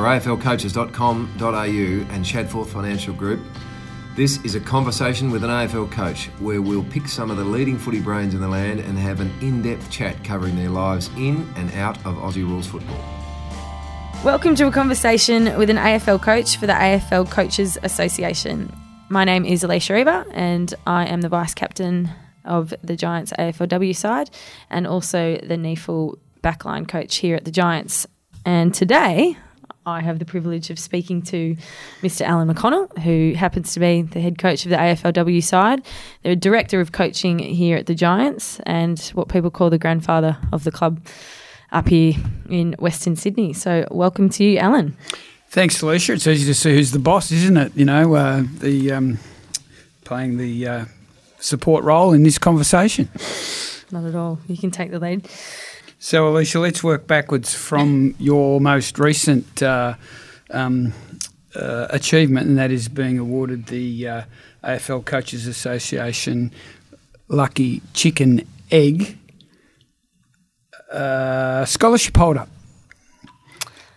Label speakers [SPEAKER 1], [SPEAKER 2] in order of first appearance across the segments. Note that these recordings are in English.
[SPEAKER 1] for aflcoaches.com.au and Shadforth Financial Group. This is a conversation with an AFL coach where we'll pick some of the leading footy brains in the land and have an in depth chat covering their lives in and out of Aussie rules football.
[SPEAKER 2] Welcome to a conversation with an AFL coach for the AFL Coaches Association. My name is Alicia Eva and I am the vice captain of the Giants AFLW side and also the NEAFL backline coach here at the Giants. And today I have the privilege of speaking to Mr. Alan McConnell, who happens to be the head coach of the AFLW side, the director of coaching here at the Giants, and what people call the grandfather of the club up here in Western Sydney. So, welcome to you, Alan.
[SPEAKER 3] Thanks, Alicia. It's easy to see who's the boss, isn't it? You know, uh, the um, playing the uh, support role in this conversation.
[SPEAKER 2] Not at all. You can take the lead.
[SPEAKER 3] So, Alicia, let's work backwards from your most recent uh, um, uh, achievement, and that is being awarded the uh, AFL Coaches Association Lucky Chicken Egg uh, Scholarship Holder.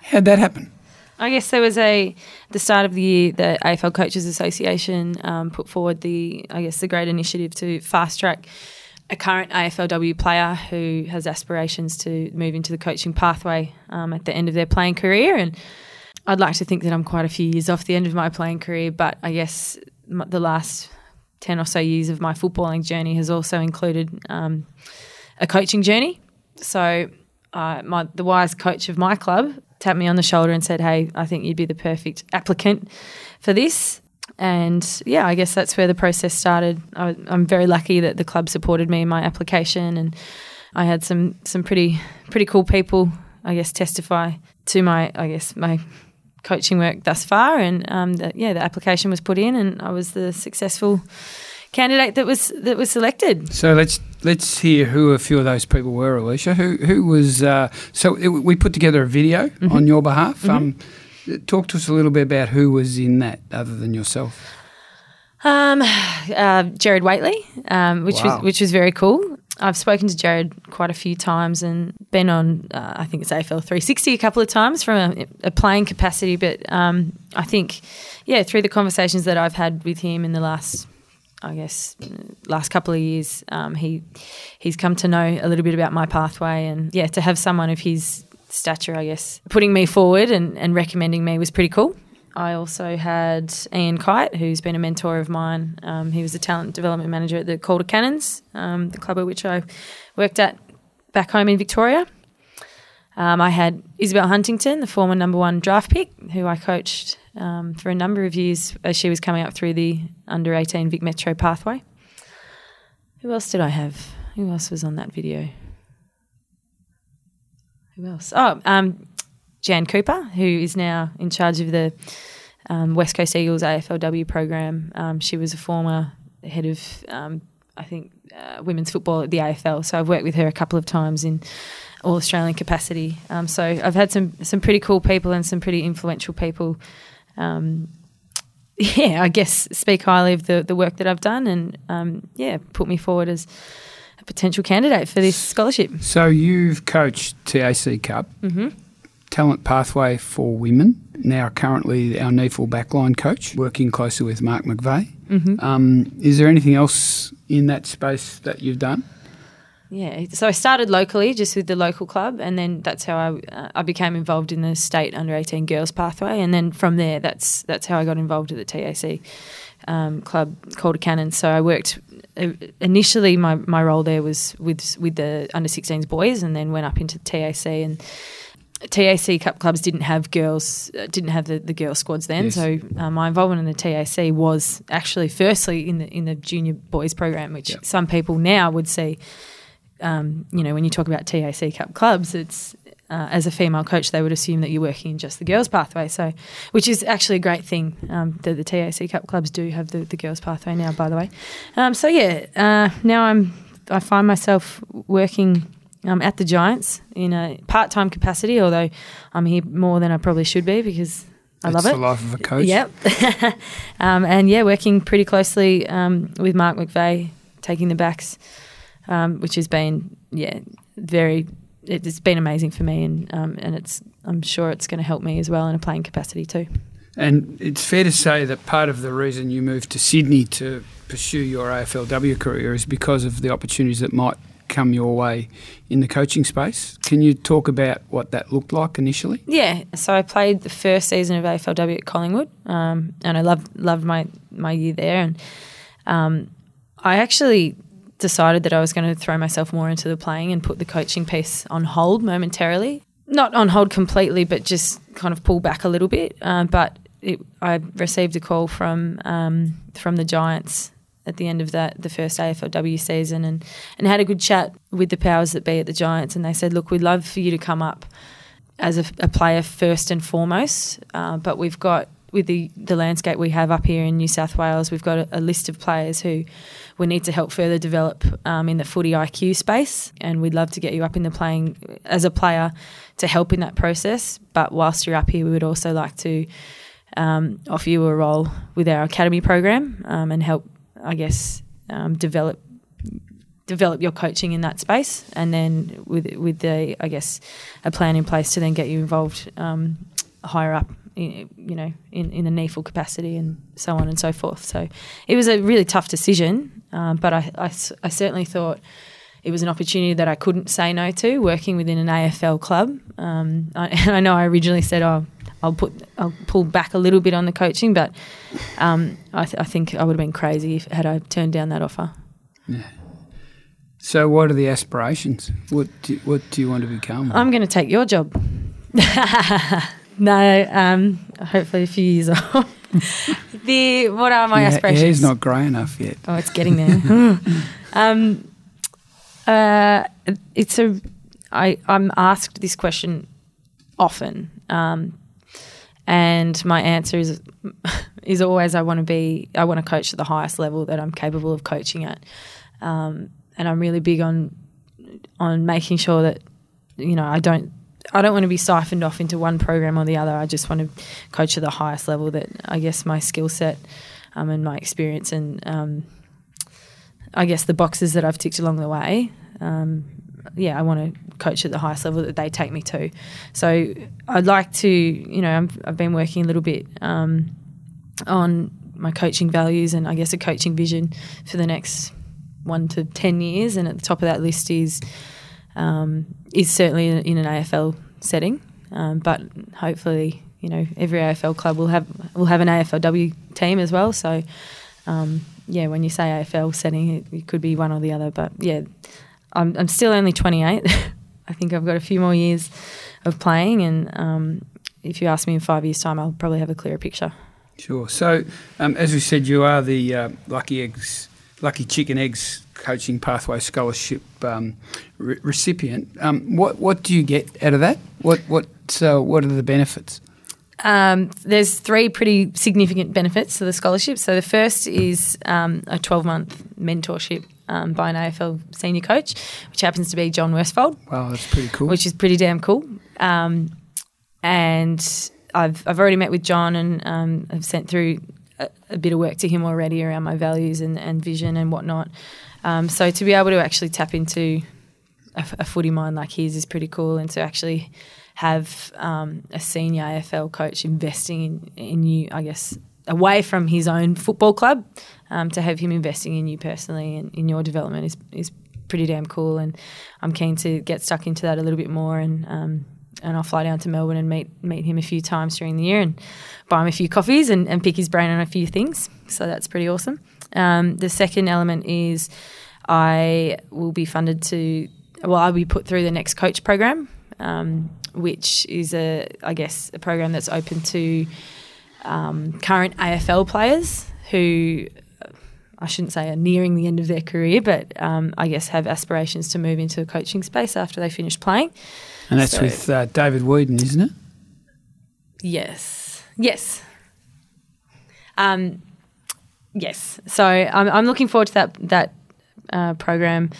[SPEAKER 3] How'd that happen?
[SPEAKER 2] I guess there was a the start of the year the AFL Coaches Association um, put forward the I guess the great initiative to fast track a current AFLW player who has aspirations to move into the coaching pathway um, at the end of their playing career and I'd like to think that I'm quite a few years off the end of my playing career but I guess the last 10 or so years of my footballing journey has also included um, a coaching journey so uh, my the wise coach of my club tapped me on the shoulder and said, "Hey, I think you'd be the perfect applicant for this." And yeah, I guess that's where the process started. I, am very lucky that the club supported me in my application, and I had some some pretty pretty cool people, I guess, testify to my I guess my coaching work thus far. And um, the, yeah, the application was put in, and I was the successful candidate that was that was selected.
[SPEAKER 3] So let's let's hear who a few of those people were, Alicia. Who who was? Uh, so it, we put together a video mm-hmm. on your behalf. Mm-hmm. Um, talk to us a little bit about who was in that, other than yourself.
[SPEAKER 2] Um, uh, Gerard Whateley, um, which wow. was which was very cool. I've spoken to Gerard quite a few times and been on, uh, I think it's AFL 360 a couple of times from a, a playing capacity. But um, I think, yeah, through the conversations that I've had with him in the last I guess last couple of years, um, he he's come to know a little bit about my pathway, and yeah, to have someone of his stature, I guess, putting me forward and, and recommending me was pretty cool. I also had Ian Kite, who's been a mentor of mine. Um, he was a talent development manager at the Calder Cannons, um, the club at which I worked at back home in Victoria. Um, I had Isabel Huntington, the former number one draft pick, who I coached um, for a number of years as she was coming up through the under 18 Vic Metro pathway. Who else did I have? Who else was on that video? Who else? Oh, um, Jan Cooper, who is now in charge of the um, West Coast Eagles AFLW program. Um, she was a former head of, um, I think, uh, women's football at the AFL. So I've worked with her a couple of times in all Australian capacity. Um, so I've had some some pretty cool people and some pretty influential people um, yeah, I guess speak highly of the, the work that I've done and yeah, put me forward as a potential candidate for this scholarship.
[SPEAKER 3] So you've coached TAC Cup, mm-hmm. Talent Pathway for Women, now currently our NEAFL backline coach, working closely with Mark McVeigh. Mm-hmm. Um, is there anything else in that space that you've done?
[SPEAKER 2] Yeah, so I started locally, just with the local club, and then that's how I uh, I became involved in the state under eighteen girls pathway, and then from there, that's that's how I got involved with the TAC um, club called Cannon. So I worked initially. My, my role there was with with the under 16s boys, and then went up into TAC and. TAC Cup clubs didn't have girls, uh, didn't have the, the girl squads then. Yes. So uh, my involvement in the TAC was actually firstly in the in the junior boys program, which yep. some people now would see um, you know, when you talk about TAC Cup clubs, it's uh, as a female coach, they would assume that you're working in just the girls' pathway. So, which is actually a great thing um, that the TAC Cup clubs do have the, the girls' pathway now. By the way, um, so yeah, uh, now I'm I find myself working um, at the Giants in a part time capacity, although I'm here more than I probably should be because I
[SPEAKER 3] love
[SPEAKER 2] it.
[SPEAKER 3] the life of a coach.
[SPEAKER 2] Yep. um, and yeah, working pretty closely um, with Mark McVeigh, taking the backs um, which has been yeah very it's been amazing for me, and um, and it's I'm sure it's going to help me as well in a playing capacity too.
[SPEAKER 3] And it's fair to say that part of the reason you moved to Sydney to pursue your AFLW career is because of the opportunities that might come your way in the coaching space. Can you talk about what that looked like initially?
[SPEAKER 2] Yeah, so I played the first season of AFLW at Collingwood, um, and I loved loved my my year there. And um, I actually decided that I was going to throw myself more into the playing and put the coaching piece on hold momentarily. Not on hold completely, but just kind of pull back a little bit. Um, but it, I received a call from um, from the Giants at the end of that the first AFLW season and and had a good chat with the powers that be at the Giants and they said look we'd love for you to come up as a, a player first and foremost uh, but we've got with the, the landscape we have up here in New South Wales we've got a, a list of players who we need to help further develop um, in the footy IQ space. And we'd love to get you up in the playing as a player to help in that process. But whilst you're up here we would also like to um, offer you a role with our academy program um, and help I guess, um, develop develop your coaching in that space, and then with with the I guess a plan in place to then get you involved um, higher up. In, you know, in, in a NEAFL capacity and so on and so forth. So it was a really tough decision, um, but I, I, I certainly thought it was an opportunity that I couldn't say no to working within an AFL club. Um, I, I, know I originally said, "Oh, I'll put I'll pull back a little bit on the coaching, but um, I, th- I, think I would have been crazy if had I turned down that offer.
[SPEAKER 3] Yeah. So, what are the aspirations? What do, what do you want to become?
[SPEAKER 2] I'm going to take your job. no, um, hopefully a few years off. the what are my yeah, aspirations?
[SPEAKER 3] Hair's not grey enough yet.
[SPEAKER 2] Oh, it's getting there. um, uh, it's a. I I'm asked this question often. Um, and my answer is is always I want to be I want to coach at the highest level that I'm capable of coaching at, um, and I'm really big on on making sure that you know I don't I don't want to be siphoned off into one program or the other. I just want to coach at the highest level that I guess my skill set um, and my experience and um, I guess the boxes that I've ticked along the way. Um, yeah, I want to coach at the highest level that they take me to. So I'd like to, you know, i have been working a little bit um, on my coaching values and I guess a coaching vision for the next one to ten years. And at the top of that list is um, is certainly in, an AFL setting, um, but hopefully, you know, every AFL club will have will have an AFLW team as well. So. Um, yeah, when you say AFL setting, it, it could be one or the other. But yeah, I'm, I'm still only 28. I think I've got a few more years of playing, and um, if you ask me in five years' time, I'll probably have a clearer picture.
[SPEAKER 3] Sure. So, um, as we said, you are the uh, Lucky Eggs, Lucky Chicken Eggs Coaching Pathway Scholarship um, re- recipient. Um, what what do you get out of that? What what uh, what are the benefits?
[SPEAKER 2] Um, there's three pretty significant benefits to the scholarship. So the first is um, a 12 month mentorship um, by an AFL senior coach, which happens to be John Worsfold.
[SPEAKER 3] Wow, that's pretty cool.
[SPEAKER 2] Which is pretty damn cool. Um, and I've I've already met with John and um, I've sent through a, bit of work to him already around my values and, and vision and whatnot. Um, so to be able to actually tap into a, a, footy mind like his is pretty cool, and to actually have um, a senior AFL coach investing in, in you, I guess, away from his own football club um, to have him investing in you personally and in your development is is pretty damn cool. And I'm keen to get stuck into that a little bit more and. And I'll fly down to Melbourne and meet meet him a few times during the year and buy him a few coffees and, and pick his brain on a few things. So that's pretty awesome. Um, the second element is I will be funded to well I'll be put through the next coach program, um, which is a I guess a program that's open to um, current AFL players who I shouldn't say are nearing the end of their career, but um, I guess have aspirations to move into a coaching space after they finish playing.
[SPEAKER 3] And that's so, with uh, David Wheadon, isn't it?
[SPEAKER 2] Yes. Yes. Um, yes. So I'm, I'm looking forward to that that uh, program.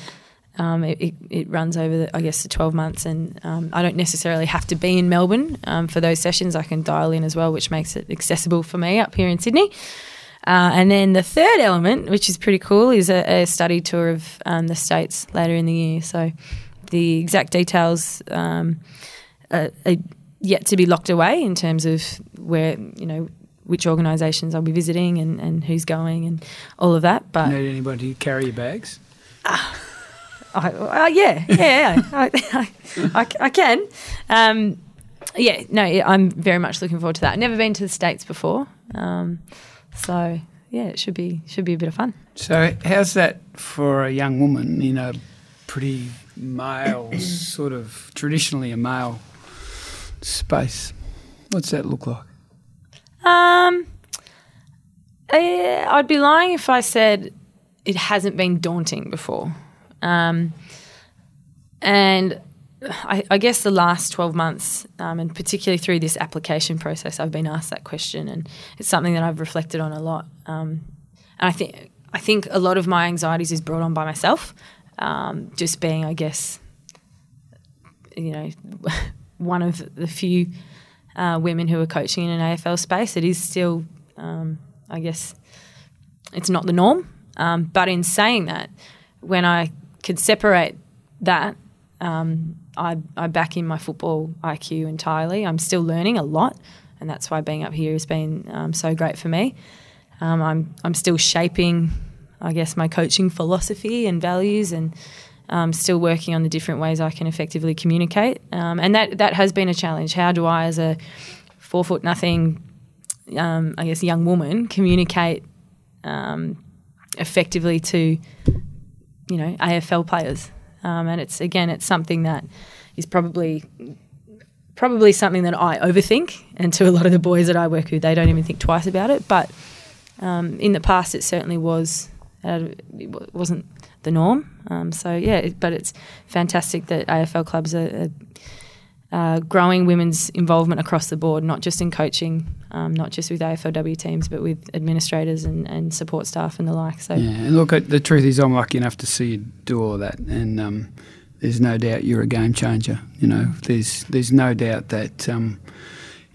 [SPEAKER 2] Um, it, it, it, runs over, the, I guess, the 12 months, and um, I don't necessarily have to be in Melbourne um, for those sessions. I can dial in as well, which makes it accessible for me up here in Sydney. Uh, and then the third element, which is pretty cool, is a, a study tour of um, the states later in the year. So the exact details um, are, are yet to be locked away in terms of where you know which organisations I'll be visiting and, and who's going and all of that. But
[SPEAKER 3] Need anybody to carry your bags?
[SPEAKER 2] I, uh, yeah, yeah, I, I, I can. Um, yeah, no, I'm very much looking forward to that. I've never been to the states before, um, so yeah, it should be should be a bit of fun.
[SPEAKER 3] So, how's that for a young woman in a pretty male, sort of traditionally a male space? What's that look like?
[SPEAKER 2] Um, eh, I'd be lying if I said it hasn't been daunting before. Um, and I, I guess the last 12 months, um, and particularly through this application process, I've been asked that question, and it's something that I've reflected on a lot. Um, and I think I think a lot of my anxieties is brought on by myself, um, just being, I guess, you know, one of the few uh, women who are coaching in an AFL space. It is still, um, I guess, it's not the norm. Um, but in saying that, when I could separate that, um, I, I back in my football IQ entirely. I'm still learning a lot, and that's why being up here has been um, so great for me. Um, I'm I'm still shaping, I guess, my coaching philosophy and values, and um, still working on the different ways I can effectively communicate. Um, and that that has been a challenge. How do I, as a four foot nothing, um, I guess, young woman, communicate um, effectively to, you know, AFL players? Um, and it's again, it's something that is probably probably something that I overthink, and to a lot of the boys that I work with, they don't even think twice about it. But um, in the past, it certainly was. It wasn't the norm. Um, so yeah, but it's fantastic that AFL clubs are, are uh, growing women's involvement across the board, not just in coaching, um, not just with AFLW teams, but with administrators and, and support staff and the like. So
[SPEAKER 3] Yeah, and look, the truth is, I'm lucky enough to see you do all that, and um, there's no doubt you're a game changer. You know, there's there's no doubt that um,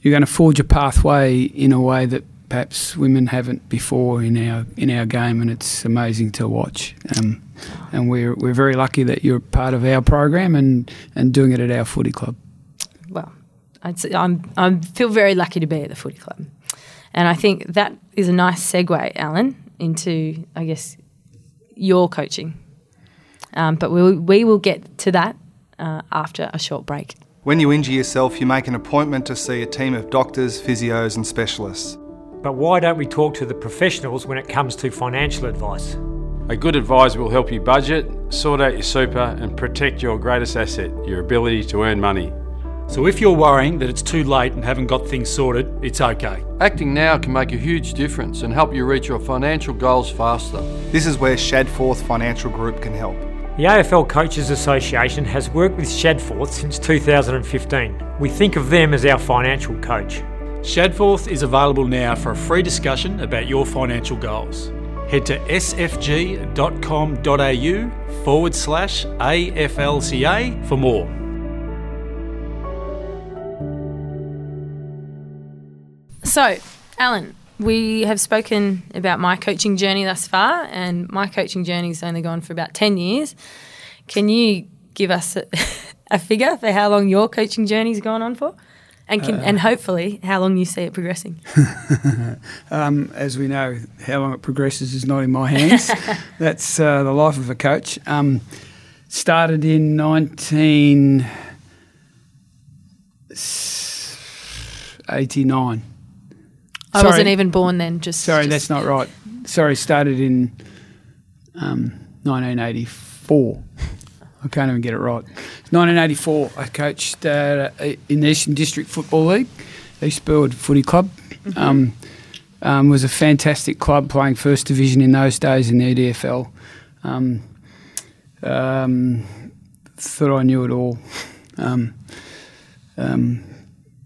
[SPEAKER 3] you're going to forge a pathway in a way that perhaps women haven't before in our in our game, and it's amazing to watch. Um, and we're we're very lucky that you're part of our program and, and doing it at our footy club.
[SPEAKER 2] well, I'd say I'm I feel very lucky to be at the footy club, and I think that is a nice segue, Alan, into I guess your coaching. Um, but we we will get to that uh, after a short break.
[SPEAKER 4] When you injure yourself, you make an appointment to see a team of doctors, physios, and specialists.
[SPEAKER 5] But why don't we talk to the professionals when it comes to financial advice?
[SPEAKER 6] A good advisor will help you budget, sort out your super, and protect your greatest asset, your ability to earn money.
[SPEAKER 7] So if you're worrying that it's too late and haven't got things sorted, it's okay.
[SPEAKER 8] Acting now can make a huge difference and help you reach your financial goals faster.
[SPEAKER 4] This is where Shadforth Financial Group can help.
[SPEAKER 5] The AFL Coaches Association has worked with Shadforth since 2015. We think of them as our financial coach.
[SPEAKER 7] Shadforth is available now for a free discussion about your financial goals. Head to sfg.com.au forward slash AFLCA for more.
[SPEAKER 2] So, Alan, we have spoken about my coaching journey thus far, and my coaching journey has only gone for about 10 years. Can you give us a, a figure for how long your coaching journey's gone on for? And, can, and hopefully, how long you see it progressing.
[SPEAKER 3] Um, as we know, how long it progresses is not in my hands. That's uh, the life of a coach. Um, started in 1989.
[SPEAKER 2] I
[SPEAKER 3] Sorry.
[SPEAKER 2] wasn't even born then. Just
[SPEAKER 3] Sorry,
[SPEAKER 2] just-
[SPEAKER 3] that's not right. Sorry, started in um, 1984. I can't even get it right. 1984, I coached uh, in the Eastern District Football League, East Burwood Footy Club. Um, um, was a fantastic club playing first division in those days in the EDFL. Um, um, thought I knew it all. Um, um,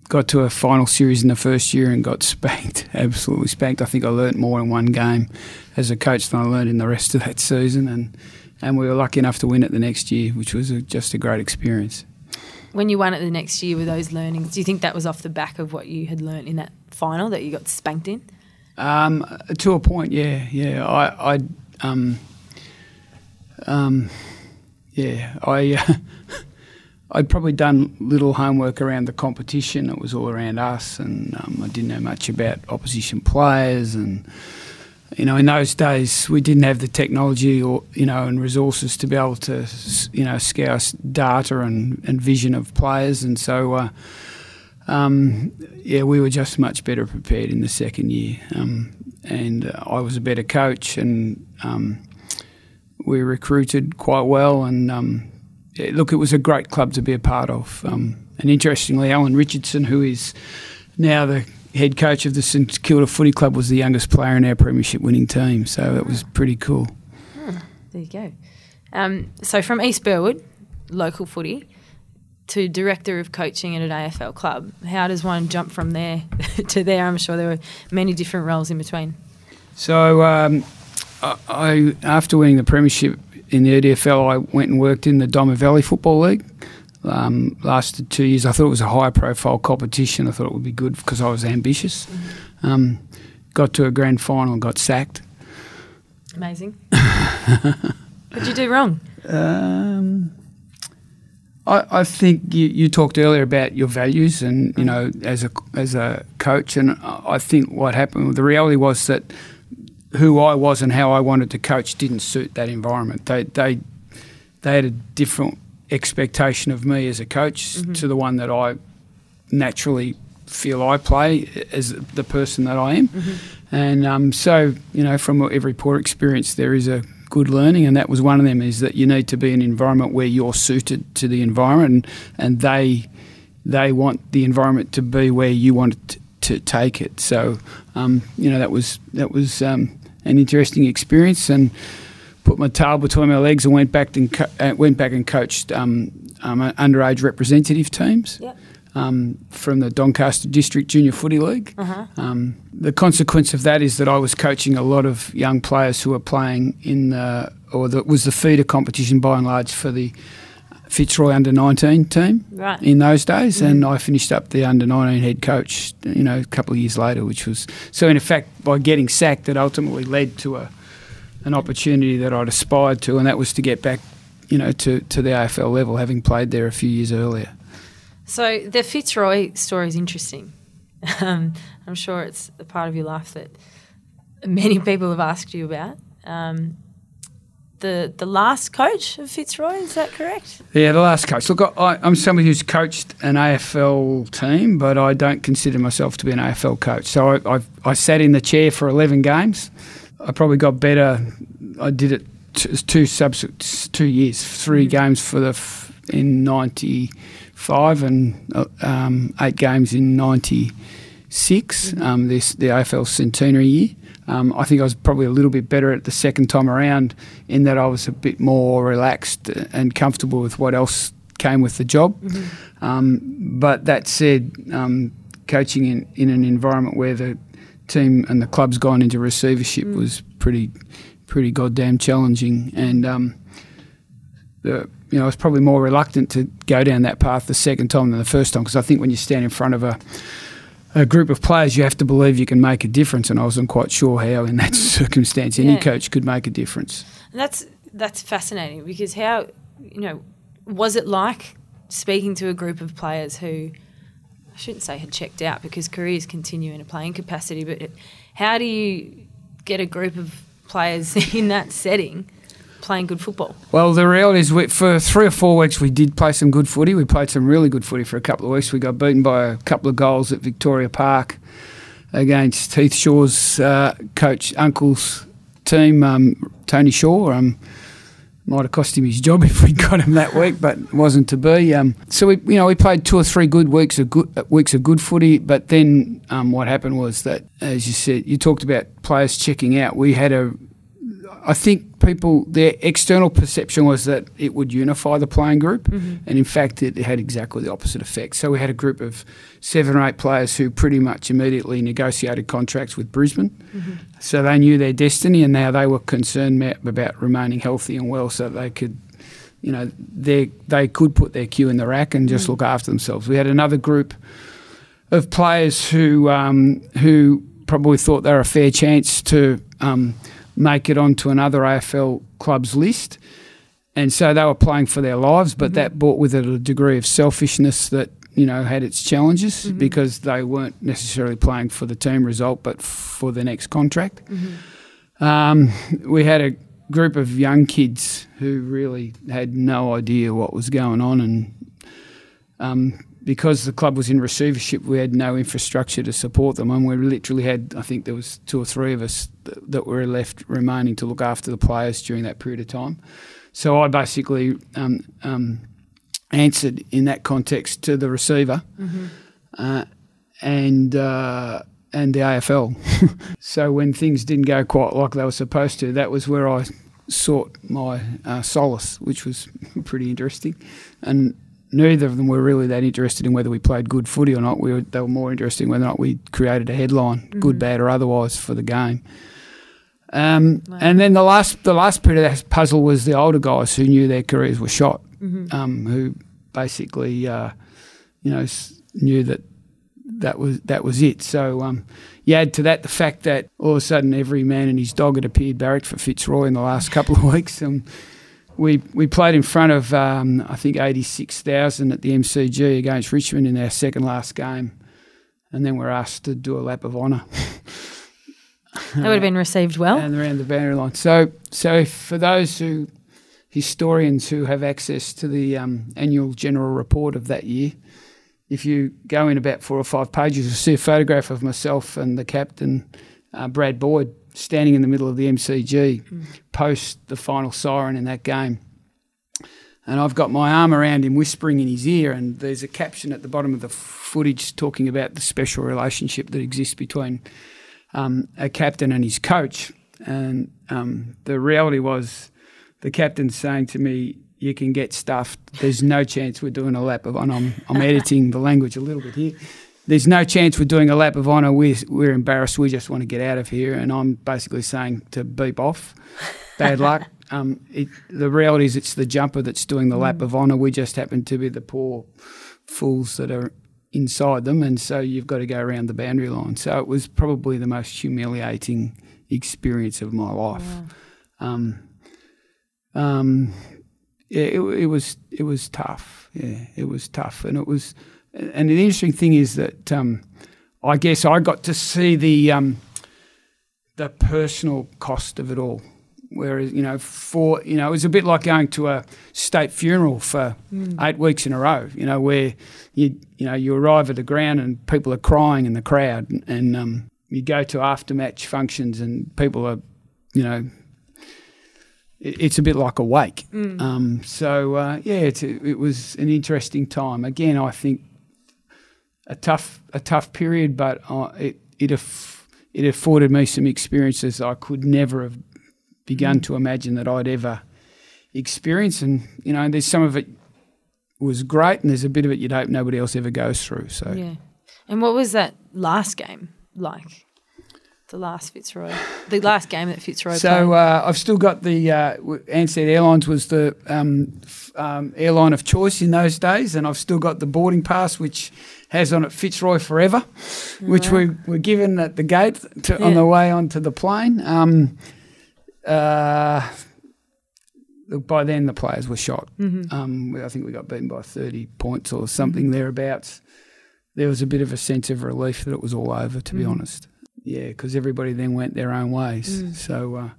[SPEAKER 3] got to a final series in the first year and got spanked, absolutely spanked. I think I learnt more in one game as a coach than I learned in the rest of that season, and and we were lucky enough to win it the next year, which was a, just a great experience.
[SPEAKER 2] When you won it the next year with those learnings, do you think that was off the back of what you had learnt in that final that you got spanked in?
[SPEAKER 3] Um, to a point, yeah, yeah. I, I, um, um, yeah, I uh, I'd probably done little homework around the competition. It was all around us, and um, I didn't know much about opposition players. And you know, in those days, we didn't have the technology or you know and resources to be able to you know scour data and, and vision of players. And so, uh, um, yeah, we were just much better prepared in the second year. Um, and uh, I was a better coach, and um, we recruited quite well and um, yeah, look, it was a great club to be a part of. Um, and interestingly, Alan Richardson, who is now the head coach of the St Kilda Footy Club, was the youngest player in our premiership winning team. So it was pretty cool.
[SPEAKER 2] Hmm, there you go. Um, so from East Burwood, local footy, to director of coaching at an AFL club, how does one jump from there to there? I'm sure there were many different roles in between.
[SPEAKER 3] So um, I, I, after winning the premiership in the EDFL, I went and worked in the Diamond Valley Football League. Um, lasted two years. I thought it was a high profile competition. I thought it would be good because I was ambitious. Mm-hmm. Um, got to a grand final and got sacked.
[SPEAKER 2] Amazing. what did you do wrong?
[SPEAKER 3] Um, I, I, think you, you, talked earlier about your values and you know as a as a coach, and I think what happened. The reality was that who I was and how I wanted to coach didn't suit that environment. They they they had a different expectation of me as a coach mm-hmm. to the one that I naturally feel I play as the person that I am. Mm-hmm. And um, so, you know, from every poor experience, there is a good learning, and that was one of them. Is that you need to be in an environment where you're suited to the environment, and, and they they want the environment to be where you want it to, to take it. So, um, you know, that was that was um, an interesting experience and put my tail between my legs and went back and co- uh, went back and coached um, um, underage representative teams.
[SPEAKER 2] Yep.
[SPEAKER 3] Um, from the Doncaster District Junior Footy League.
[SPEAKER 2] Uh-huh.
[SPEAKER 3] Um, the consequence of that is that I was coaching a lot of young players who were playing in the, or that was the feeder competition by and large for the Fitzroy under 19 team
[SPEAKER 2] right.
[SPEAKER 3] in those days, mm. and I finished up the under 19 head coach, you know, a couple of years later, which was so. In effect, by getting sacked, it ultimately led to a an opportunity that I'd aspired to, and that was to get back, you know, to to the AFL level, having played there a few years earlier.
[SPEAKER 2] So the Fitzroy story is interesting. Um, I'm sure it's a part of your life that many people have asked you about. Um, the the last coach of Fitzroy. Is that correct?
[SPEAKER 3] Yeah, the last coach. Look, I, am somebody who's coached an AFL team, but I don't consider myself to be an AFL coach. So I, I, I sat in the chair for 11 games. I probably got better. I did it t- two subs- two years, three mm. games for the f- in '95 and uh, um, eight games in '96. Mm. Um, this the AFL centenary year. Um, I think I was probably a little bit better at the second time around in that I was a bit more relaxed and comfortable with what else came with the job.
[SPEAKER 2] Mm-hmm.
[SPEAKER 3] Um, but that said, um, coaching in, in an environment where the team and the club's gone into receivership mm. was pretty pretty goddamn challenging. And um, the, you know, I was probably more reluctant to go down that path the second time than the first time because I think when you stand in front of a a group of players, you have to believe you can make a difference. And I wasn't quite sure how, in that circumstance, any yeah. coach could make a difference.
[SPEAKER 2] And that's that's fascinating because how you know was it like speaking to a group of players who I shouldn't say had checked out because careers continue in a playing capacity, but how do you get a group of players in that setting? playing good football?
[SPEAKER 3] Well, the reality is, we, for three or four weeks, we did play some good footy. We played some really good footy for a couple of weeks. We got beaten by a couple of goals at Victoria Park against Heath Shaw's uh, coach uncle's team, um, Tony Shaw. Um, might have cost him his job if we'd got him that week, but it wasn't to be. Um, so we, you know, we played two or three good weeks of good uh, weeks of good footy. But then um, what happened was that, as you said, you talked about players checking out. We had a I think people, their external perception was that it would unify the playing group,
[SPEAKER 2] mm-hmm.
[SPEAKER 3] and in fact, it had exactly the opposite effect. So we had a group of seven or eight players who pretty much immediately negotiated contracts with Brisbane.
[SPEAKER 2] Mm-hmm.
[SPEAKER 3] So they knew their destiny, and now they were concerned about remaining healthy and well, so they could. You know, they they could put their cue in the rack and just mm-hmm. look after themselves. We had another group of players who um, who probably thought they were a fair chance to um, make it onto another AFL club's list. and so they were playing for their lives, but that brought with it a degree of selfishness that you know had its challenges because they weren't necessarily playing for the team result, but for the next contract. Um, we had a group of young kids who really had no idea what was going on, and um, because the club was in receivership, we had no infrastructure to support them, and we literally had, I think there was two or three of us th- that were left remaining to look after the players during that period of time. So I basically um, um, answered in that context to the receiver, uh, and uh, and the AFL. so when things didn't go quite like they were supposed to, that was where I sought my uh, solace, which was pretty interesting. And neither of them were really that interested in whether we played good footy or not. We were, they were more interested in whether or not we created a headline, good, bad, or otherwise, for the game. Um, And then the last the last bit of that puzzle was the older guys who knew their careers were shot, um, who basically, uh, you know, s- knew that that was that was it. So um, you add to that the fact that all of a sudden every man and his dog had appeared barracked for Fitzroy in the last couple of weeks. Um, we we played in front of um, I think eighty six thousand at the MCG against Richmond in our second last game, and then we're asked to do a lap of honour
[SPEAKER 2] That would have been received well.
[SPEAKER 3] and around the boundary line. So so for those who historians who have access to the um, annual general report of that year, if you go in about four or five pages, you'll see a photograph of myself and the captain, uh, Brad Boyd, standing in the middle of the MCG post the final siren in that game. And I've got my arm around him, whispering in his ear, and there's a caption at the bottom of the footage talking about the special relationship that exists between um, a captain and his coach. And um, the reality was the captain saying to me, You can get stuffed. There's no chance we're doing a lap of honour. I'm, I'm editing the language a little bit here. There's no chance we're doing a lap of honour. We're, we're embarrassed. We just want to get out of here. And I'm basically saying to beep off. Bad luck. Um, it, the reality is it's the jumper that's doing the lap of honour. We just happen to be the poor fools that are inside them, and so you've got to go around the boundary line. So it was probably the most humiliating experience of my life. Um, um, yeah, it, it was it was tough. Yeah, it was tough, and it was. And the interesting thing is that um, I guess I got to see the um, the personal cost of it all. Whereas you know, for you know, it was a bit like going to a state funeral for eight weeks in a row. You know, where you you know you arrive at the ground and people are crying in the crowd, and, and um, you go to aftermatch functions and people are, you know, it- it's a bit like a wake. Um, so uh, yeah, it's, it was an interesting time. Again, I think a tough a tough period, but uh, it it aff- it afforded me some experiences I could never have begun to imagine that I'd ever experience. And you know, there's some of it was great, and there's a bit of it you'd hope nobody else ever goes through. So
[SPEAKER 2] Yeah. And what was that last game like? The last Fitzroy, the last game that Fitzroy
[SPEAKER 3] So
[SPEAKER 2] played.
[SPEAKER 3] uh, I've still got the uh, Ansett Airlines was the um, f- um, airline of choice in those days, and I've still got the boarding pass, which has on it Fitzroy Forever, which we were given at the gate to, on the way onto the plane. Um, uh, by then the players were shot. Um, we- I think we got beaten by thirty points or something thereabouts. There was a bit of a sense of relief that it was all over, to be honest. Yeah, because everybody then went their own ways. So uh,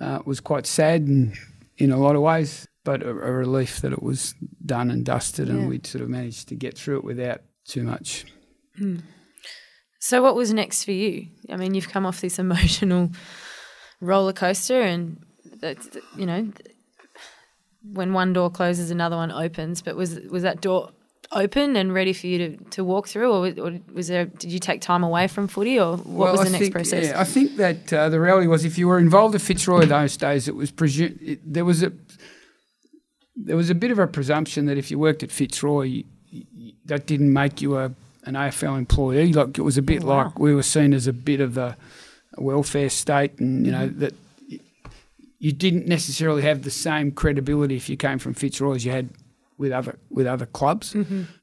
[SPEAKER 3] uh, it was quite sad in, in a lot of ways, but a, a relief that it was done and dusted, and we'd sort of managed to get through it without too much.
[SPEAKER 2] So, what was next for you? I mean, you've come off this emotional roller coaster, and that's you know, when one door closes, another one opens. But was was that door open and ready for you to, to walk through, or, was- or was there? Did you take time away from footy, or what was
[SPEAKER 3] I
[SPEAKER 2] the next
[SPEAKER 3] think,
[SPEAKER 2] process?
[SPEAKER 3] Yeah, I think that uh, the reality was if you were involved at Fitzroy those days, it was presumed it, there was a there was a bit of a presumption that if you worked at Fitzroy, you, you, that didn't make you a an AFL employee. Like it was a bit
[SPEAKER 2] Oh, wow.
[SPEAKER 3] like we were seen as a bit of the welfare state, and you know that you didn't necessarily have the same credibility if you came from Fitzroy as you had with other with other clubs.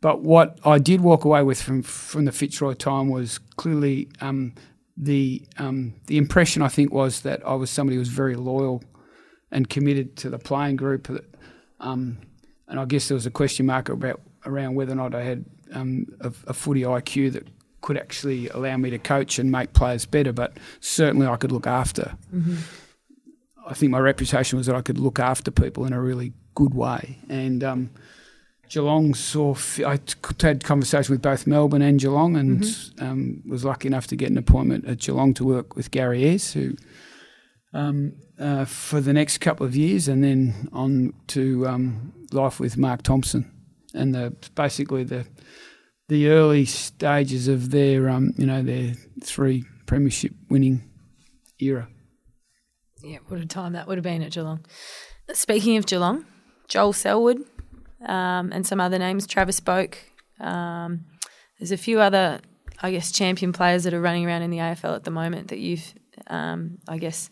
[SPEAKER 3] But what I did walk away with from from the Fitzroy time was clearly um, the um, the impression I think was that I was somebody who was very loyal and committed to the playing group. Um, and I guess there was a question mark about around whether or not I had um, a, a footy IQ that could actually allow me to coach and make players better, but certainly I could look after.
[SPEAKER 2] Mm-hmm.
[SPEAKER 3] I think my reputation was that I could look after people in a really good way. And um, Geelong saw, I had conversation with both Melbourne and Geelong and mm-hmm. um, was lucky enough to get an appointment at Geelong to work with Gary Ayres, who um, uh, for the next couple of years, and then on to um, life with Mark Thompson. And the, basically the the early stages of their, um, you know, their three premiership winning era.
[SPEAKER 2] Yeah, what a time that would have been at Geelong. Speaking of Geelong, Joel Selwood um, and some other names, Travis Boak. Um, there's a few other, I guess, champion players that are running around in the AFL at the moment that you've, um, I guess,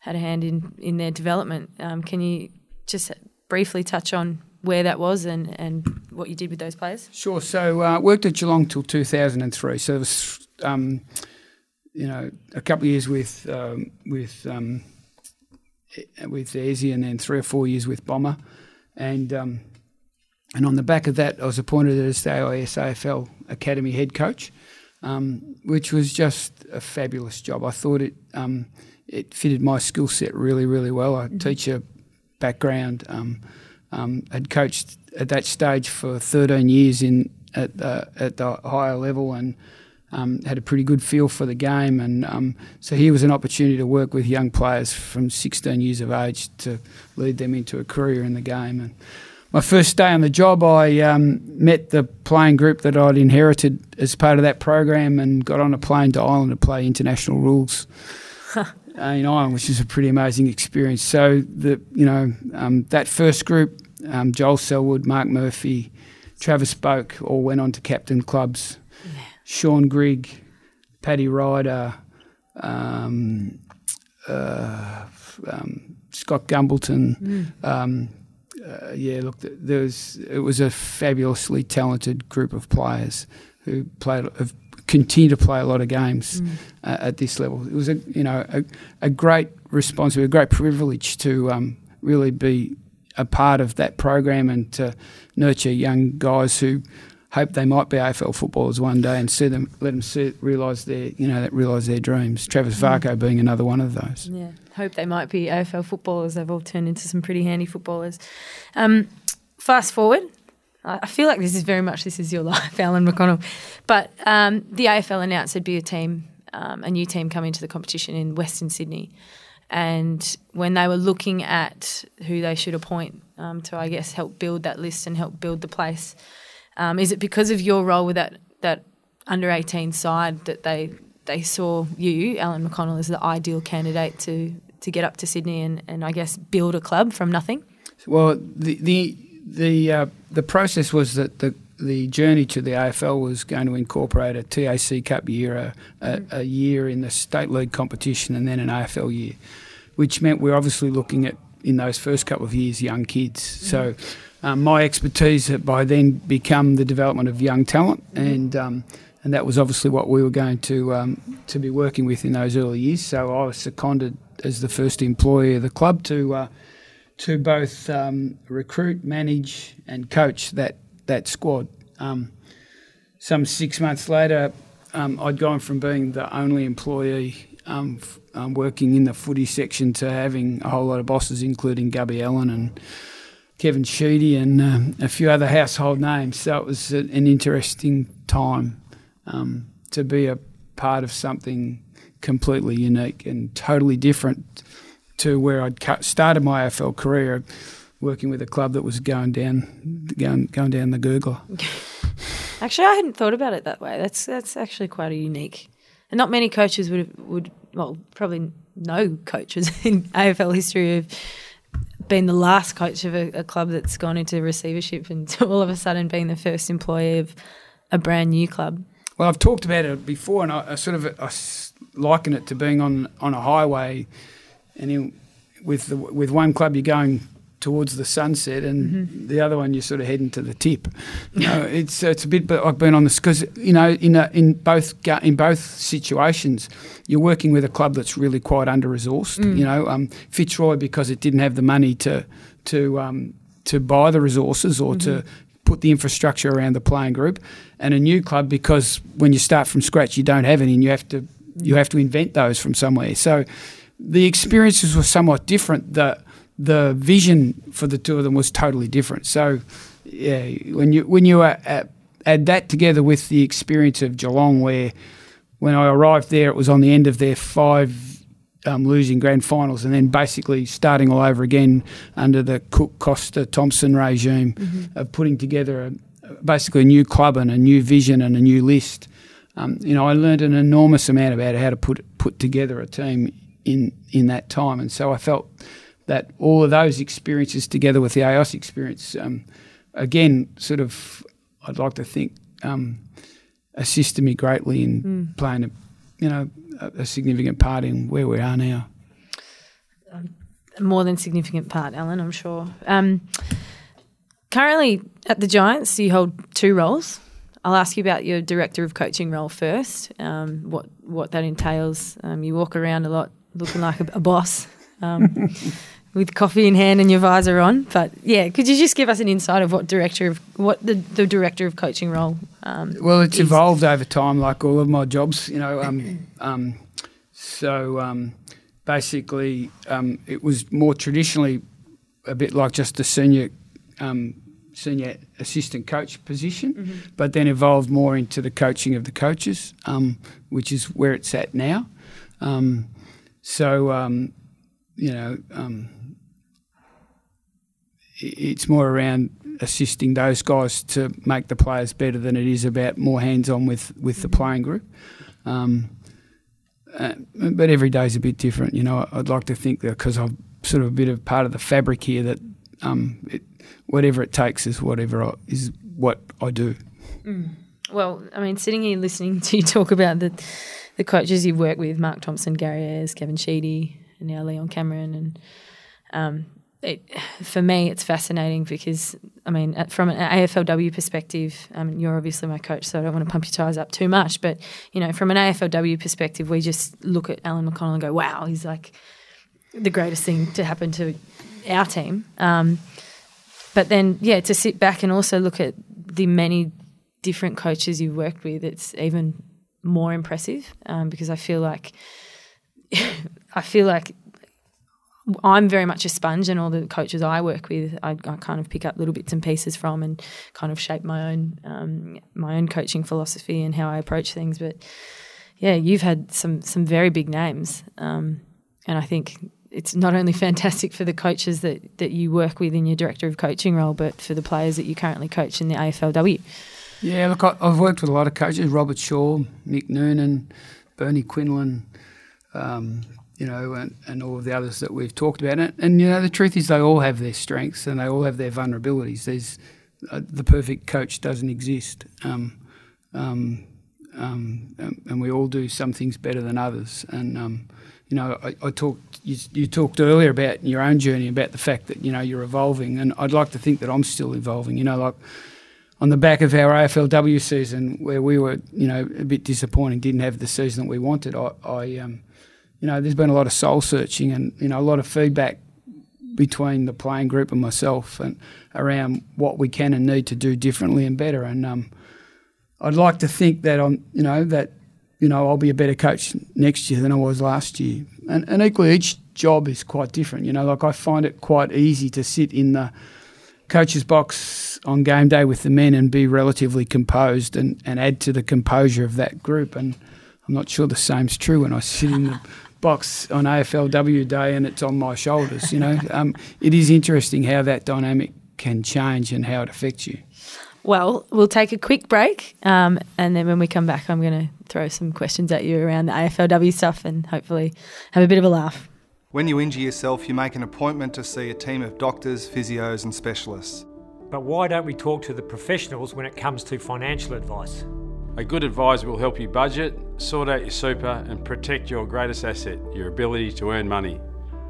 [SPEAKER 2] had a hand in in their development. Um, can you just briefly touch on where that was and, and what you did with those players?
[SPEAKER 3] Sure. So uh, worked at Geelong till 2003. So it was, um, you know, a couple of years with um, with um, with Easy and then three or four years with Bomber. And um, and on the back of that, I was appointed as the AIS AFL Academy head coach, um, which was just a fabulous job. I thought it um, it fitted my skill set really, really well. I mm-hmm. teacher background. Um, um, had coached at that stage for 13 years in at the, at the higher level and um, had a pretty good feel for the game. And um, so here was an opportunity to work with young players from 16 years of age to lead them into a career in the game. And my first day on the job, I um, met the playing group that I'd inherited as part of that program and got on a plane to Ireland to play international rules. Uh, in Ireland, which is a pretty amazing experience. So the you know um, that first group, um, Joel Selwood, Mark Murphy, Travis Boak, all went on to captain clubs. Shaun Grigg, Paddy Ryder, um, uh, um, Scott Gumbleton. Mm. Um, uh, yeah, look, there was it was a fabulously talented group of players who played have continue to play a lot of games mm. uh, at this level. It was a you know a, a great responsibility, a great privilege to um, really be a part of that program and to nurture young guys who hope they might be AFL footballers one day and see them let them see realise their you know that realise their dreams. Travis mm. Being another one of those.
[SPEAKER 2] Yeah, hope they might be AFL footballers. They've all turned into some pretty handy footballers. Um, fast forward I feel like this is very much this is your life, Alan McConnell. But um, the AFL announced there'd be a team, um, a new team coming to the competition in Western Sydney, and when they were looking at who they should appoint um, to, I guess, help build that list and help build the place, um, is it because of your role with that that under eighteen side that they they saw you, Alan McConnell, as the ideal candidate to to get up to Sydney and, and I guess build a club from nothing?
[SPEAKER 3] Well, the the the uh, the process was that the the journey to the AFL was going to incorporate a TAC Cup year, a, a, a, year in the state league competition, and then an AFL year, which meant we're obviously looking at in those first couple of years young kids. Mm. So um, my expertise had by then become the development of young talent, and um, and that was obviously what we were going to um, to be working with in those early years. So I was seconded as the first employee of the club to. Uh, to both um, recruit, manage, and coach that that squad. Um, some six months later, um, I'd gone from being the only employee um, f- um, working in the footy section to having a whole lot of bosses, including Gubby Allan and Kevin Sheedy and um, a few other household names. So it was an interesting time to be a part of something completely unique and totally different to where I'd started my AFL career, working with a club that was going down, going, going down the gurgler.
[SPEAKER 2] actually, I hadn't thought about it that way. That's that's actually quite a unique, and not many coaches would would well probably no coaches in AFL history have been the last coach of a, a club that's gone into receivership and all of a sudden being the first employee of a brand new club.
[SPEAKER 3] Well, I've talked about it before, and I, I sort of I liken it to being on on a highway and with the, with one club you're going towards the sunset, and mm-hmm. the other one you're sort of heading to the tip. You know, it's it's a bit, like I've on the because you know in a, in both in both situations, you're working with a club that's really quite under resourced. Mm. You know, um, Fitzroy because it didn't have the money to to um, to buy the resources or mm-hmm. to put the infrastructure around the playing group, and a new club because when you start from scratch, you don't have any, and you have to you have to invent those from somewhere. So the experiences were somewhat different. The the vision for the two of them was totally different. So yeah, when you when you add that together with the experience of Geelong, where when I arrived there, it was on the end of their five um, losing grand finals and then basically starting all over again under the Cook Costa Thompson regime mm-hmm. of putting together a, basically a new club and a new vision and a new list. Um, you know, I learned an enormous amount about how to put put together a team in in that time, and so I felt that all of those experiences together with the AIS experience, um, again, sort of, I'd like to think, um, assisted me greatly in mm. playing a, you know, a, significant part in where we are now.
[SPEAKER 2] Um, more than significant part, Alan, I'm sure. Um, currently at the Giants, you hold two roles. I'll ask you about your director of coaching role first. Um, what what that entails. Um, you walk around a lot looking like a, a boss, um, with coffee in hand and your visor on. But yeah, could you just give us an insight of what director of what the, the director of coaching role?
[SPEAKER 3] Um, well, it's is? evolved over time, like all of my jobs. You know, um, um, so um, basically, um, it was more traditionally a bit like just a senior um, senior assistant coach position, mm-hmm. but then evolved more into the coaching of the coaches, which is where it's at now. so you know, um, it's more around assisting those guys to make the players better than it is about more hands on with, with the playing group. Um, uh, but every day is a bit different. You know, I'd like to think that because I'm sort of a bit of part of the fabric here that um, it, whatever it takes is whatever I, is what I do.
[SPEAKER 2] Mm. Well, I mean, sitting here listening to you talk about the the coaches you've worked with, Mark Thompson, Gary Ayres, Kevin Sheedy, and now Leon Cameron, and um, it, for me, it's fascinating because, I mean, from an AFLW perspective, um, you're obviously my coach, so I don't want to pump your tyres up too much. But, you know, from an AFLW perspective, we just look at Alan McConnell and go, wow, he's like the greatest thing to happen to our team. Um, but then, yeah, to sit back and also look at the many different coaches you've worked with, it's even more impressive um, because I feel like. I feel like I'm very much a sponge, and all the coaches I work with, I, I, kind of pick up little bits and pieces from, and kind of shape my own um, my own coaching philosophy and how I approach things. But yeah, you've had some some very big names, um, and I think it's not only fantastic for the coaches that that you work with in your director of coaching role, but for the players that you currently coach in the AFLW.
[SPEAKER 3] Yeah, look, I've worked with a lot of coaches: Robert Shaw, Mick Nunan, Bernie Quinlan. Um, you know, and, and all of the others that we've talked about. And, and, you know, the truth is they all have their strengths and they all have their vulnerabilities. There's uh, the perfect coach doesn't exist. Um, um, um, and we all do some things better than others. And, um, you know, I, I talked, you, you, talked earlier about your own journey, about the fact that, you know, you're evolving. And I'd like to think that I'm still evolving. You know, like on the back of our AFLW season where we were, you know, a bit disappointing, didn't have the season that we wanted, I, I um, you know, there's been a lot of soul searching and you know a lot of feedback between the playing group and myself and around what we can and need to do differently and better. And um, I'd like to think that I'm, you know, that you know I'll be a better coach next year than I was last year. And, and equally, each job is quite different. You know, like I find it quite easy to sit in the coach's box on game day with the men and be relatively composed and, and add to the composure of that group. And I'm not sure the same's true when I sit in the box on AFLW day and it's on my shoulders. You know, um, it is interesting how that dynamic can change and how it affects you.
[SPEAKER 2] Well, we'll take a quick break, um, and then when we come back, I'm going to throw some questions at you around the AFLW stuff and hopefully have a bit of a laugh.
[SPEAKER 4] When you injure yourself, you make an appointment to see a team of doctors, physios, and specialists.
[SPEAKER 5] But why don't we talk to the professionals when it comes to financial advice?
[SPEAKER 6] A good advisor will help you budget, sort out your super, and protect your greatest asset, your ability to earn money.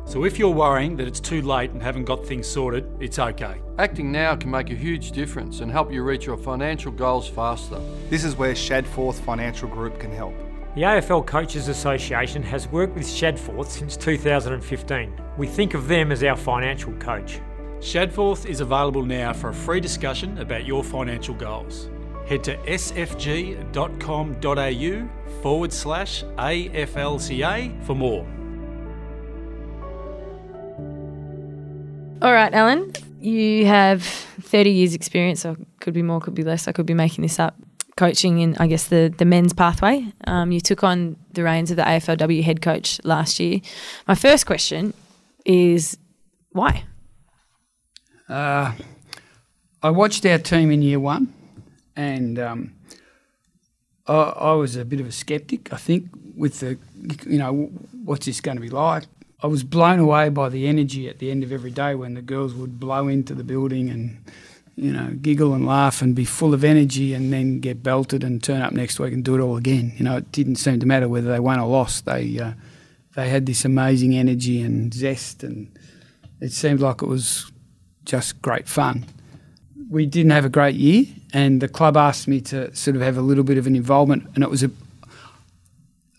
[SPEAKER 7] So if you're worrying that it's too late and haven't got things sorted, it's okay.
[SPEAKER 8] Acting now can make a huge difference and help you reach your financial goals faster.
[SPEAKER 4] This is where Shadforth Financial Group can help.
[SPEAKER 5] The AFL Coaches Association has worked with Shadforth since 2015. We think of them as our financial coach.
[SPEAKER 7] Shadforth is available now for a free discussion about your financial goals. Head to sfg.com.au forward slash AFLCA for more.
[SPEAKER 2] All right, Alan, you have 30 years' experience, or could be more, could be less. I could be making this up. Coaching in, I guess, the, the men's pathway. Um, you took on the reins of the AFLW head coach last year. My first question is why?
[SPEAKER 3] Uh, I watched our team in year one, and um, I, I was a bit of a skeptic. I think with the, you know, what's this going to be like? I was blown away by the energy at the end of every day when the girls would blow into the building and, you know, giggle and laugh and be full of energy and then get belted and turn up next week and do it all again. You know, it didn't seem to matter whether they won or lost. They uh, they had this amazing energy and zest, and it seemed like it was just great fun. We didn't have a great year, and the club asked me to sort of have a little bit of an involvement, and it was a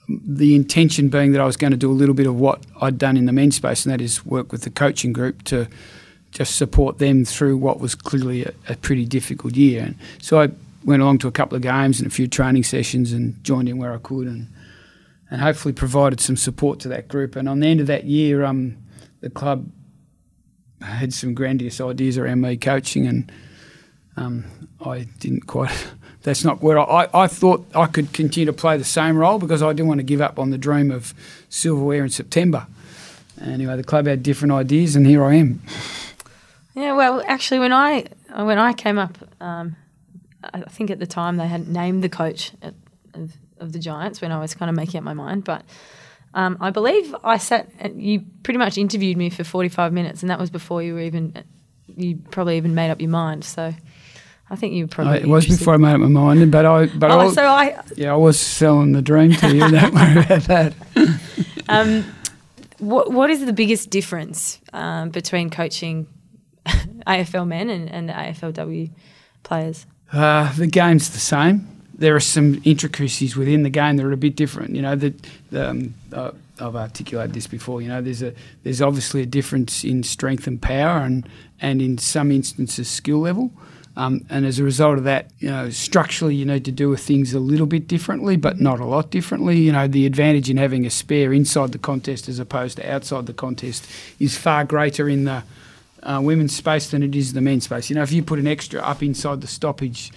[SPEAKER 3] the intention being that I was going to do a little bit of what I'd done in the men's space, and that is work with the coaching group to just support them through what was clearly a, a, pretty difficult year. And so I went along to a couple of games and a few training sessions and joined in where I could and and hopefully provided some support to that group. And on the end of that year, um, the club had some grandiose ideas around me coaching, and um, I didn't quite that's not where I, I thought I could continue to play the same role because I didn't want to give up on the dream of silverware in September. Anyway, the club had different ideas, and here I am.
[SPEAKER 2] Yeah, well, actually, when I when I came up, um, I think at the time they had named the coach at, of, of, the Giants when I was kind of making up my mind, but. Um, I believe I sat. You pretty much interviewed me for forty-five minutes, and that was before you were even. You probably even made up your mind. So, I think you probably.
[SPEAKER 3] it was before I made up my mind, but I. But
[SPEAKER 2] oh,
[SPEAKER 3] I,
[SPEAKER 2] so I.
[SPEAKER 3] Yeah, I was selling the dream to you. don't worry about that.
[SPEAKER 2] um, what What is the biggest difference um, between coaching AFL men and, and AFLW players?
[SPEAKER 3] Uh, the game's the same. There are some intricacies within the game that are a bit different. You know, that um, uh, I've articulated this before. You know, there's a there's obviously a difference in strength and power, and and in some instances skill level. Um, and as a result of that, you know, structurally you need to do things a little bit differently, but not a lot differently. You know, the advantage in having a spare inside the contest as opposed to outside the contest is far greater in the uh, women's space than it is the men's space. You know, if you put an extra up inside the stoppage,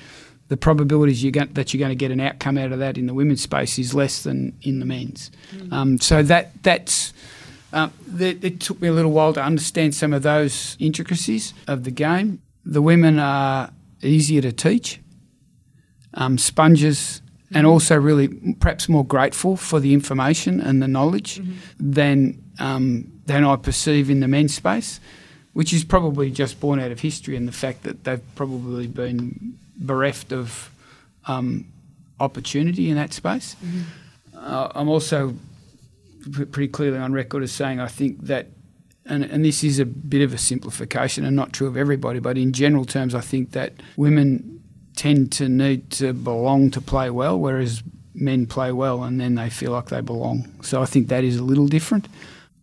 [SPEAKER 3] the probabilities you get, that you're going to get an outcome out of that in the women's space is less than in the men's. Mm. Um, so that that's. Um, it took me a little while to understand some of those intricacies of the game. The women are easier to teach, um, sponges, and also really perhaps more grateful for the information and the knowledge mm-hmm. than um, than I perceive in the men's space, which is probably just born out of history and the fact that they've probably been bereft of um, opportunity in that space. Mm-hmm. Uh, I'm also pretty clearly on record as saying I think that and, and this is a bit of a simplification and not true of everybody, but in general terms, I think that women tend to need to belong to play well, whereas men play well and then they feel like they belong. So I think that is a little different.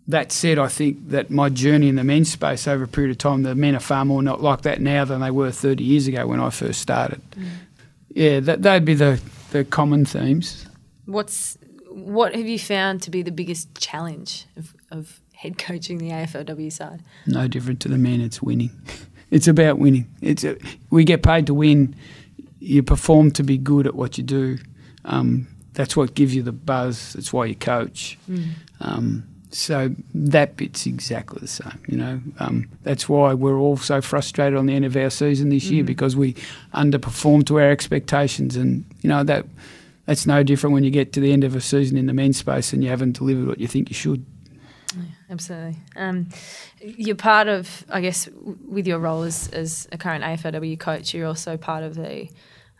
[SPEAKER 3] That said, I think that my journey in the men's space over a period of time, the men are far more not like that now than they were 30 years ago when I first started. Mm. Yeah, that, they'd be the, the common themes.
[SPEAKER 2] What's what have you found to be the biggest challenge of, of head coaching the AFLW side?
[SPEAKER 3] No different to the men. It's winning. it's about winning. It's a, we get paid to win. You perform to be good at what you do. Um, that's what gives you the buzz. That's why you coach. Mm. Um, so that bit's exactly the same, you know. Um, that's why we're all so frustrated on the end of our season this mm-hmm. year because we underperformed to our expectations, and you know that that's no different when you get to the end of a season in the men's space and you haven't delivered what you think you should.
[SPEAKER 2] Absolutely. Um, you're part of, I guess, with your role as, as a current AFLW coach, you're also part of the,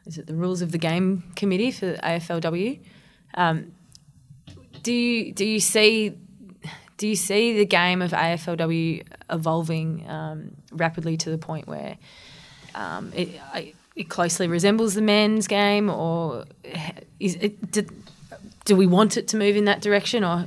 [SPEAKER 2] is it the Rules of the Game Committee for AFLW? Um, do you do you see do you see the game of AFLW evolving um, rapidly to the point where um, it, it closely resembles the men's game, or is it, do we want it to move in that direction, or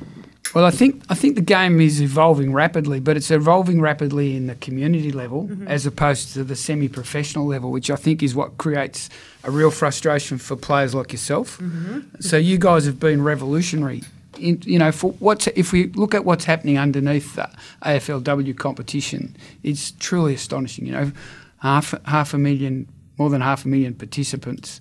[SPEAKER 3] well, I think I think the game is evolving rapidly, but it's evolving rapidly in the community level
[SPEAKER 2] Mm-hmm.
[SPEAKER 3] as opposed to the semi-professional level, which I think is what creates a real frustration for players like yourself.
[SPEAKER 2] Mm-hmm.
[SPEAKER 3] So you guys have been revolutionary. In, you know, for what's if we look at what's happening underneath the AFLW competition, it's truly astonishing. You know, half half a million, more than half a million participants,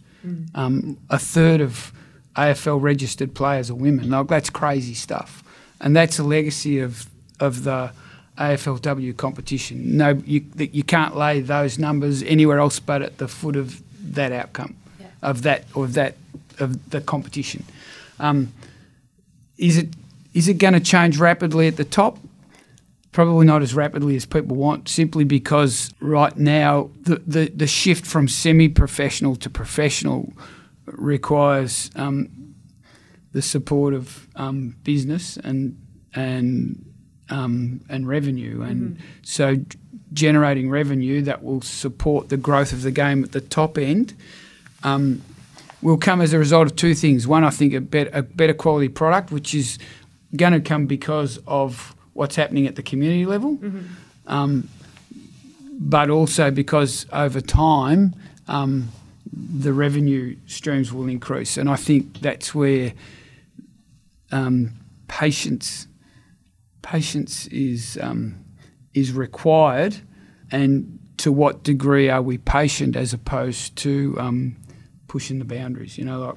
[SPEAKER 3] um, a third of AFL registered players are women. Like that's crazy stuff, and that's a legacy of of the AFLW competition. No, you you can't lay those numbers anywhere else but at the foot of that outcome, of that or of that of the competition. Um, is it is it going to change rapidly at the top? Probably not as rapidly as people want, simply because right now the, the, the shift from semi professional to professional requires um, the support of um, business and and um, and revenue, and so g- generating revenue that will support the growth of the game at the top end um, will come as a result of two things. One, I think a, bet- a better quality product, which is going to come because of what's happening at the community level, um, but also because over time um, the revenue streams will increase. And I think that's where um, patience patience is um, is required, and to what degree are we patient as opposed to um, pushing the boundaries? You know, like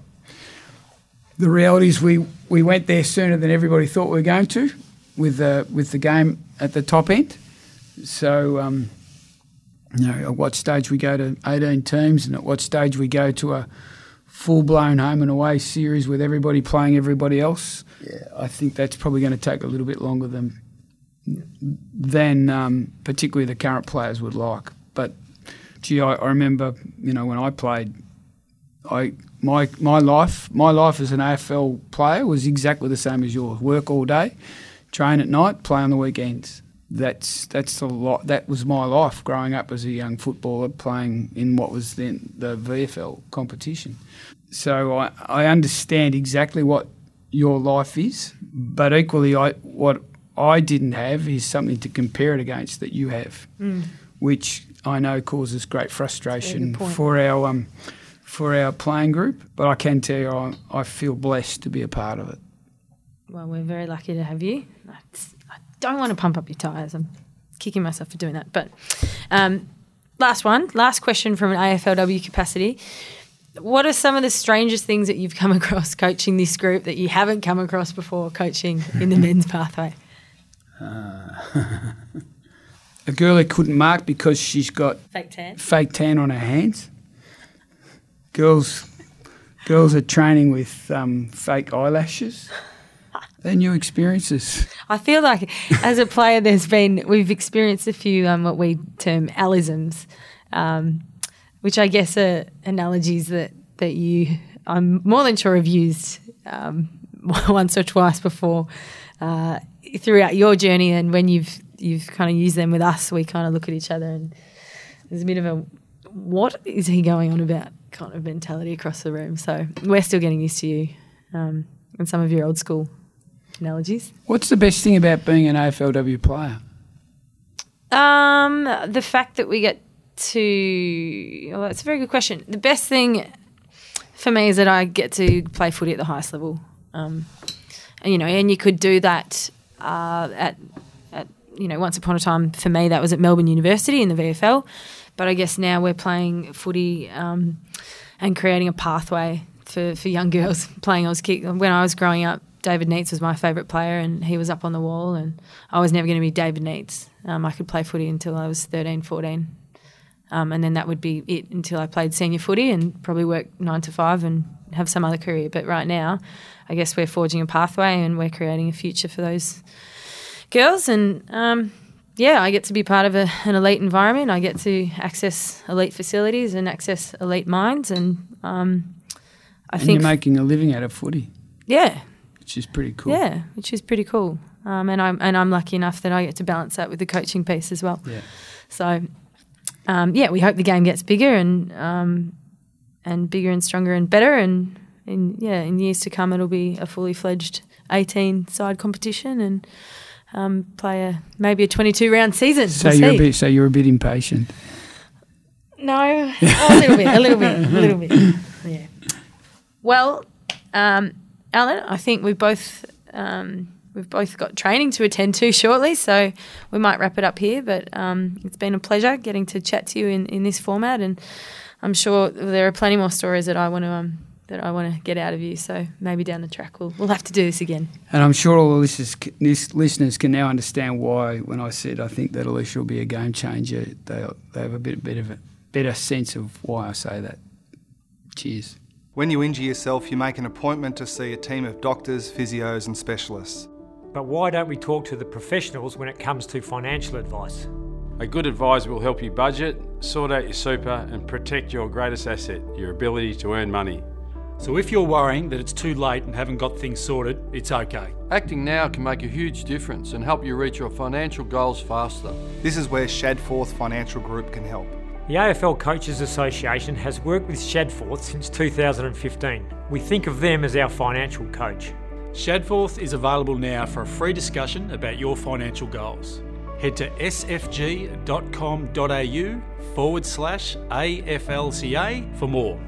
[SPEAKER 3] the reality is we we went there sooner than everybody thought we were going to, with the with the game at the top end. So. Um, you know, at what stage we go to 18 teams and at what stage we go to a full blown home and away series with everybody playing everybody else. Yeah, I think that's probably going to take a little bit longer than than um, particularly the current players would like. But gee, I, I remember, you know, when I played, I my my life my life as an AFL player was exactly the same as yours. Work all day, train at night, play on the weekends. That's that's a lot. That was my life growing up as a young footballer, playing in what was then the VFL competition. So I, I understand exactly what your life is, but equally, I what I didn't have is something to compare it against that you have, which I know causes great frustration for our um, for our playing group. But I can tell you, I, I feel blessed to be a part of it.
[SPEAKER 2] Well, we're very lucky to have you. That's- don't want to pump up your tyres. I'm kicking myself for doing that. But um, last one, last question from an AFLW capacity. What are some of the strangest things that you've come across coaching this group that you haven't come across before coaching in the men's pathway?
[SPEAKER 3] A girl who couldn't mark because she's got
[SPEAKER 2] Fake tan.
[SPEAKER 3] fake tan on her hands. Girls, girls are training with um, fake eyelashes. They're new experiences.
[SPEAKER 2] I feel like as a player, there's been we've experienced a few um, what we term alisms, um, which I guess are analogies that that you I'm more than sure have used um, once or twice before uh, throughout your journey, and when you've you've kind of used them with us, we kind of look at each other and there's a bit of a what is he going on about kind of mentality across the room. So we're still getting used to you um, and some of your old school analogies.
[SPEAKER 3] What's the best thing about being an AFLW player?
[SPEAKER 2] Um, the fact that we get to well, that's a very good question. The best thing for me is that I get to play footy at the highest level. Um, and, you know, and you could do that uh, at, at you know, once upon a time for me that was at Melbourne University in the VFL, but I guess now we're playing footy um, and creating a pathway for, for young girls playing Auskick. When I was growing up, David Neitz was my favourite player, and he was up on the wall, and I was never going to be David Neitz. Um, I could play footy until I was 13, 14. Um, and then that would be it until I played senior footy and probably work nine to five and have some other career. But right now, I guess we're forging a pathway and we're creating a future for those girls. And um, yeah, I get to be part of a, an elite environment. I get to access elite facilities and access elite minds. And um, I
[SPEAKER 3] and
[SPEAKER 2] think,
[SPEAKER 3] you're making a living out of footy,
[SPEAKER 2] yeah,
[SPEAKER 3] which is pretty cool.
[SPEAKER 2] yeah, which is pretty cool. um, and I'm and I'm lucky enough that I get to balance that with the coaching piece as well.
[SPEAKER 3] Yeah.
[SPEAKER 2] So, um, yeah, we hope the game gets bigger and um, and bigger and stronger and better, and in yeah, in years to come, it'll be a fully fledged 18 side competition and um, play a maybe a 22 round season.
[SPEAKER 3] So
[SPEAKER 2] We'll
[SPEAKER 3] you're
[SPEAKER 2] see.
[SPEAKER 3] a bit. So you're a bit impatient.
[SPEAKER 2] No, a little bit, a little bit, a little bit. Yeah. Well, um, Alan, I think we both um, we've both got training to attend to shortly, so we might wrap it up here. But um, it's been a pleasure getting to chat to you in, in this format, and I'm sure there are plenty more stories that I want to um, that I want to get out of you. So maybe down the track we'll we'll have to do this again.
[SPEAKER 3] And I'm sure all the listeners, listeners can now understand why, when I said I think that Alicia will be a game changer, they they have a bit, bit of a better sense of why I say that. Cheers.
[SPEAKER 4] When you injure yourself, you make an appointment to see a team of doctors, physios, and specialists.
[SPEAKER 5] But why don't we talk to the professionals when it comes to financial advice?
[SPEAKER 6] A good advisor will help you budget, sort out your super, and protect your greatest asset, your ability to earn money.
[SPEAKER 7] So if you're worrying that it's too late and haven't got things sorted, it's okay.
[SPEAKER 8] Acting now can make a huge difference and help you reach your financial goals faster.
[SPEAKER 4] This is where Shadforth Financial Group can help.
[SPEAKER 5] The AFL Coaches Association has worked with Shadforth since 2015. We think of them as our financial coach.
[SPEAKER 7] Shadforth is available now for a free discussion about your financial goals. Head to sfg.com.au forward slash AFLCA for more.